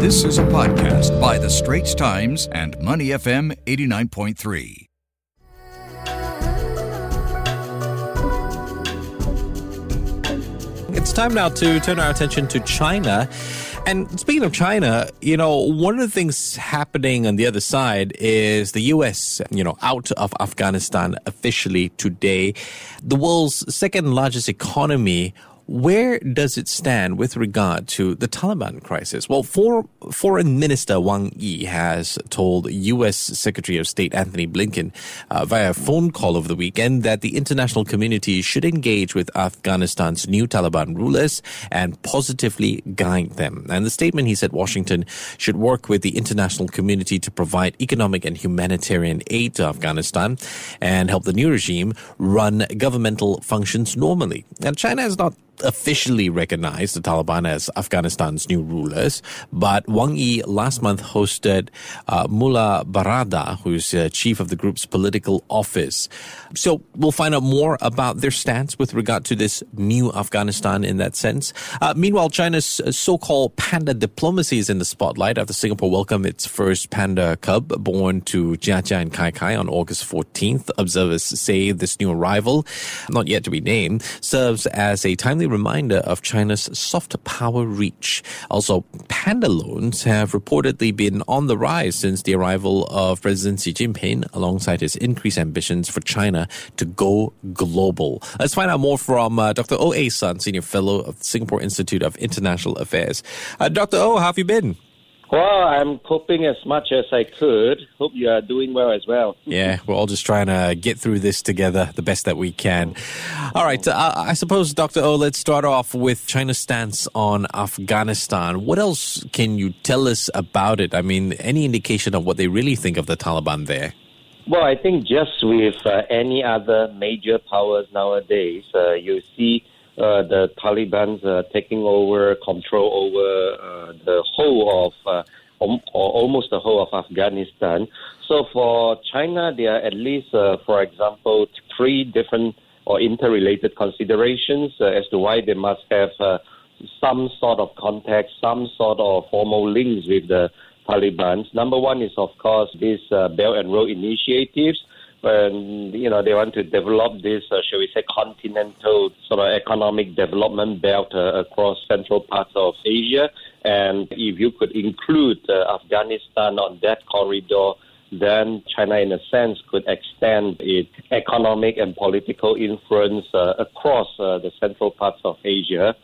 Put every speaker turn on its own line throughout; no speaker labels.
This is a podcast by The Straits Times and Money FM 89.3.
It's time now to turn our attention to China. And speaking of China, you know, one of the things happening on the other side is the U.S., you know, out of Afghanistan officially today. The world's second largest economy where does it stand with regard to the Taliban crisis? Well, for, Foreign Minister Wang Yi has told U.S. Secretary of State Antony Blinken uh, via a phone call over the weekend that the international community should engage with Afghanistan's new Taliban rulers and positively guide them. And the statement, he said Washington should work with the international community to provide economic and humanitarian aid to Afghanistan and help the new regime run governmental functions normally. And China has not officially recognized the Taliban as Afghanistan's new rulers, but Wang Yi last month hosted uh, Mullah Baradar, who's uh, chief of the group's political office. So we'll find out more about their stance with regard to this new Afghanistan in that sense. Uh, meanwhile, China's so-called panda diplomacy is in the spotlight after Singapore welcomed its first panda cub born to Jia Jia and Kai Kai on August 14th. Observers say this new arrival, not yet to be named, serves as a timely reminder of China's soft power reach. Also, panda loans have reportedly been on the rise since the arrival of President Xi Jinping, alongside his increased ambitions for China to go global. Let's find out more from uh, Dr. O. A. Sun, Senior Fellow of Singapore Institute of International Affairs. Uh, Dr. O, how have you been?
Well, I'm coping as much as I could. Hope you are doing well as well.
Yeah, we're all just trying to get through this together the best that we can. All right, uh, I suppose, Dr. O, let's start off with China's stance on Afghanistan. What else can you tell us about it? I mean, any indication of what they really think of the Taliban there?
Well, I think just with uh, any other major powers nowadays, uh, you see uh, the Taliban uh, taking over control over uh, the whole of, uh, om- or almost the whole of Afghanistan. So for China, there are at least, uh, for example, three different or interrelated considerations as to why they must have some sort of contact, some sort of formal links with the Taliban. Number one is, of course, these Belt and Road initiatives and you know they want to develop this, uh, shall we say, continental sort of economic development belt uh, across central parts of Asia. And if you could include uh, Afghanistan on that corridor, then China, in a sense, could extend its economic and political influence uh, across uh, the central parts of Asia.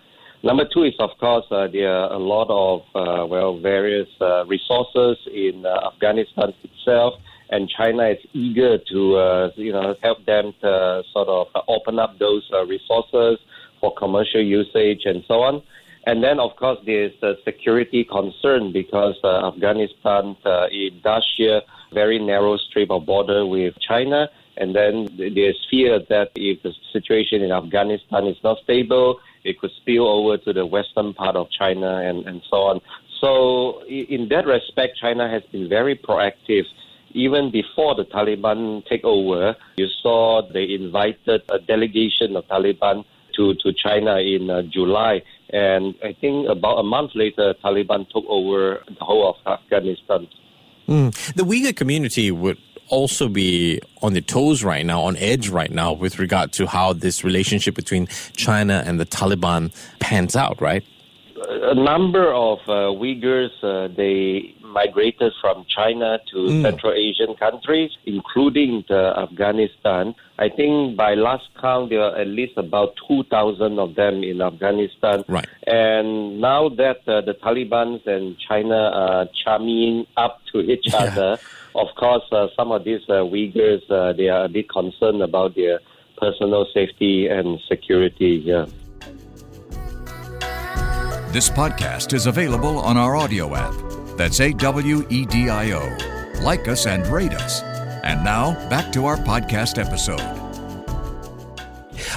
Number two is, of course, uh, there are a lot of, uh, well, various uh, resources in uh, Afghanistan itself and China is eager to uh, you know help them to sort of open up those uh, resources for commercial usage and so on. And then, of course, there's a security concern because uh, Afghanistan uh, it does share very narrow strip of border with China, and then there's fear that if the situation in Afghanistan is not stable, it could spill over to the western part of China and, and so on. So, in that respect, China has been very proactive even before the Taliban take over, you saw they invited a delegation of Taliban to, to China in uh, July. And I think about a month later, Taliban took over the whole of Afghanistan.
Mm. The Uyghur community would also be on the toes right now, on edge right now, with regard to how this relationship between China and the Taliban pans out, right?
A number of uh, Uyghurs, uh, they migrated from China to mm. Central Asian countries, including Afghanistan. I think by last count, there are at least about 2,000 of them in Afghanistan.
Right.
And now that uh, the Taliban and China are chumming up to each yeah. other, of course, uh, some of these uh, Uyghurs, uh, they are a bit concerned about their personal safety and security. Yeah.
This podcast is available on our audio app that's A W E D I O. Like us and rate us. And now, back to our podcast episode.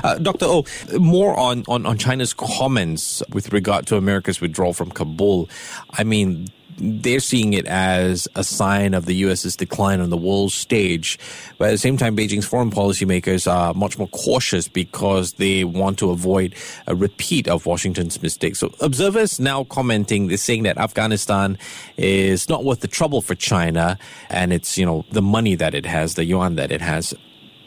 Uh, Dr. O, more on, on, on China's comments with regard to America's withdrawal from Kabul. I mean, they're seeing it as a sign of the U.S.'s decline on the world stage. But at the same time, Beijing's foreign policymakers are much more cautious because they want to avoid a repeat of Washington's mistakes. So observers now commenting, they're saying that Afghanistan is not worth the trouble for China and it's, you know, the money that it has, the yuan that it has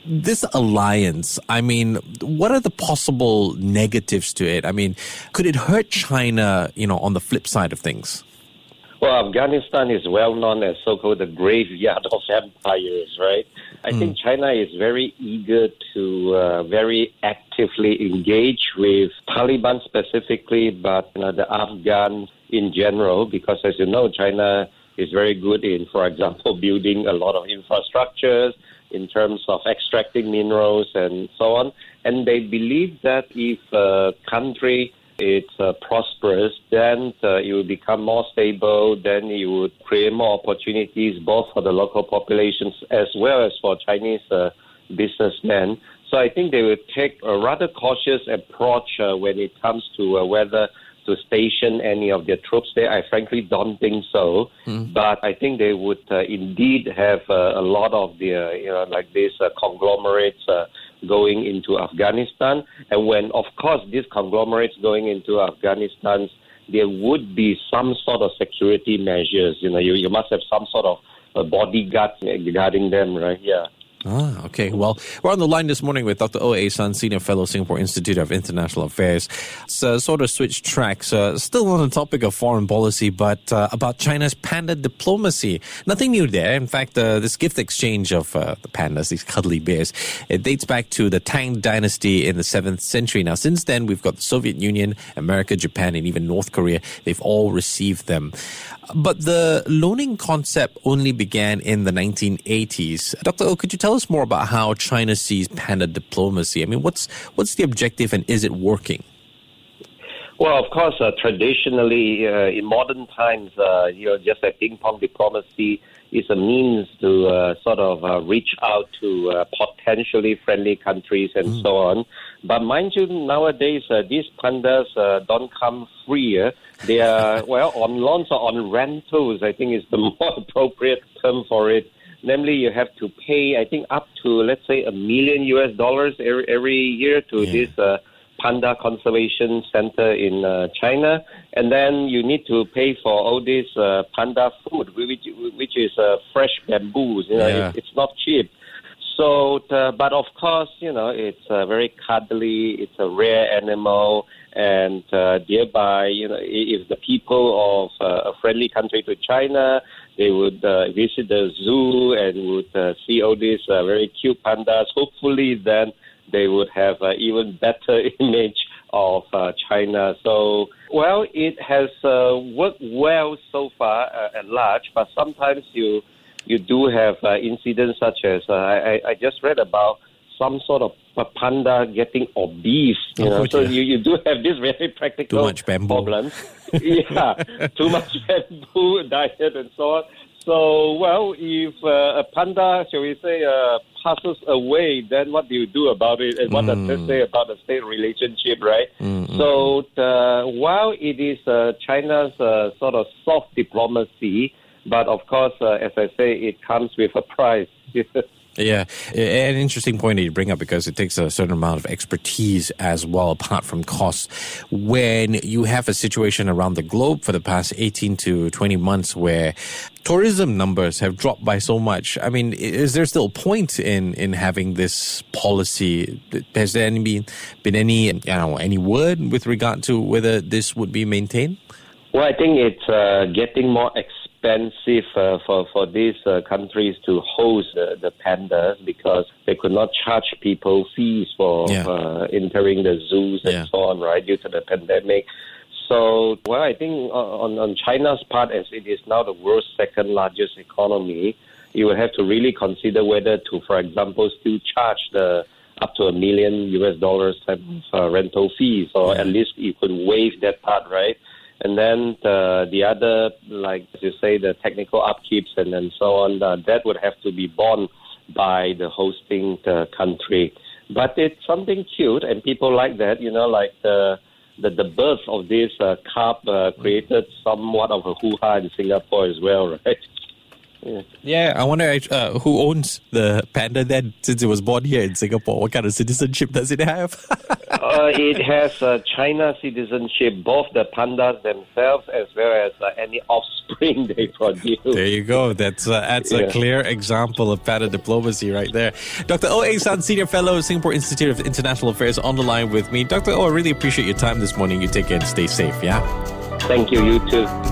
this alliance, I mean, what are the possible negatives to it? I mean, could it hurt China, you know, on the flip side of things?
Well, Afghanistan is well known as so called the graveyard of empires, right? I mm. think China is very eager to uh, very actively engage with Taliban specifically, but you know, the Afghans in general, because as you know, China is very good in, for example, building a lot of infrastructures in terms of extracting minerals and so on. And they believe that if a country is uh, prosperous, then uh, it will become more stable, then it would create more opportunities both for the local populations as well as for Chinese uh, businessmen. So I think they will take a rather cautious approach uh, when it comes to uh, whether to station any of their troops there. I frankly don't think so. Mm. But I think they would uh, indeed have uh, a lot of the, uh, you know, like these uh, conglomerates uh, going into Afghanistan. And when, of course, these conglomerates going into Afghanistan, there would be some sort of security measures. You know, you, you must have some sort of uh, a bodyguard guarding them, right? Yeah.
Ah, okay. Well, we're on the line this morning with Dr. O.A. Sun, Senior Fellow, Singapore Institute of International Affairs. So, sort of switch tracks. Uh, still on the topic of foreign policy, but uh, about China's panda diplomacy. Nothing new there. In fact, uh, this gift exchange of uh, the pandas, these cuddly bears, it dates back to the Tang Dynasty in the 7th century. Now, since then, we've got the Soviet Union, America, Japan, and even North Korea. They've all received them. But the loaning concept only began in the 1980s. Dr. O, could you tell us more about how China sees panda diplomacy? I mean, what's what's the objective and is it working?
Well, of course, uh, traditionally uh, in modern times, uh, you know, just like ping pong diplomacy is a means to uh, sort of uh, reach out to uh, potentially friendly countries and mm. so on. But mind you, nowadays these pandas don't come free. They are well on loans or on rentals. I think is the more appropriate term for it. Namely, you have to pay, I think, up to let's say a million U.S. dollars every, every year to yeah. this Panda Conservation Center in uh, China, and then you need to pay for all this uh, panda food, which which is uh, fresh bamboo. You know, yeah. it, it's not cheap. So, uh, but of course, you know, it's uh, very cuddly. It's a rare animal, and uh, thereby, you know, if the people of uh, a friendly country to China, they would uh, visit the zoo and would uh, see all these uh, very cute pandas. Hopefully, then they would have an even better image of uh, China. So, well, it has uh, worked well so far uh, at large, but sometimes you you do have uh, incidents such as uh, I, I just read about some sort of panda getting obese. You oh, know, so you, you do have this very practical
too much bamboo.
problem. yeah, too much bamboo diet and so on. So, well, if uh, a panda, shall we say, uh, passes away, then what do you do about it? And what mm. does that say about the state relationship, right? Mm-hmm. So, uh, while it is uh, China's uh, sort of soft diplomacy, but of course, uh, as I say, it comes with a price.
Yeah, an interesting point that you bring up because it takes a certain amount of expertise as well, apart from costs. When you have a situation around the globe for the past 18 to 20 months where tourism numbers have dropped by so much, I mean, is there still a point in, in having this policy? Has there any been, been any, I don't know, any word with regard to whether this would be maintained?
Well, I think it's uh, getting more expensive expensive uh, for for these uh, countries to host the, the pandas because they could not charge people fees for yeah. uh, entering the zoos and yeah. so on, right, due to the pandemic. So, well, I think on on China's part, as it is now the world's second largest economy, you will have to really consider whether to, for example, still charge the up to a million US dollars type of uh, rental fees, or yeah. at least you could waive that part, right? And then the, the other, like as you say, the technical upkeeps and then so on, uh, that would have to be borne by the hosting uh, country. But it's something cute, and people like that. You know, like the the, the birth of this uh, carp uh, created somewhat of a hoo ha in Singapore as well, right?
Yeah. yeah, I wonder uh, who owns the panda then, since it was born here in Singapore. What kind of citizenship does it have?
uh, it has uh, China citizenship, both the pandas themselves as well as uh, any offspring they produce.
There you go. That's uh, that's yeah. a clear example of panda diplomacy right there. Dr. Oh Ei Sun, Senior Fellow, Singapore Institute of International Affairs, on the line with me. Dr. Oh, I really appreciate your time this morning. You take care and stay safe, yeah?
Thank you. You too.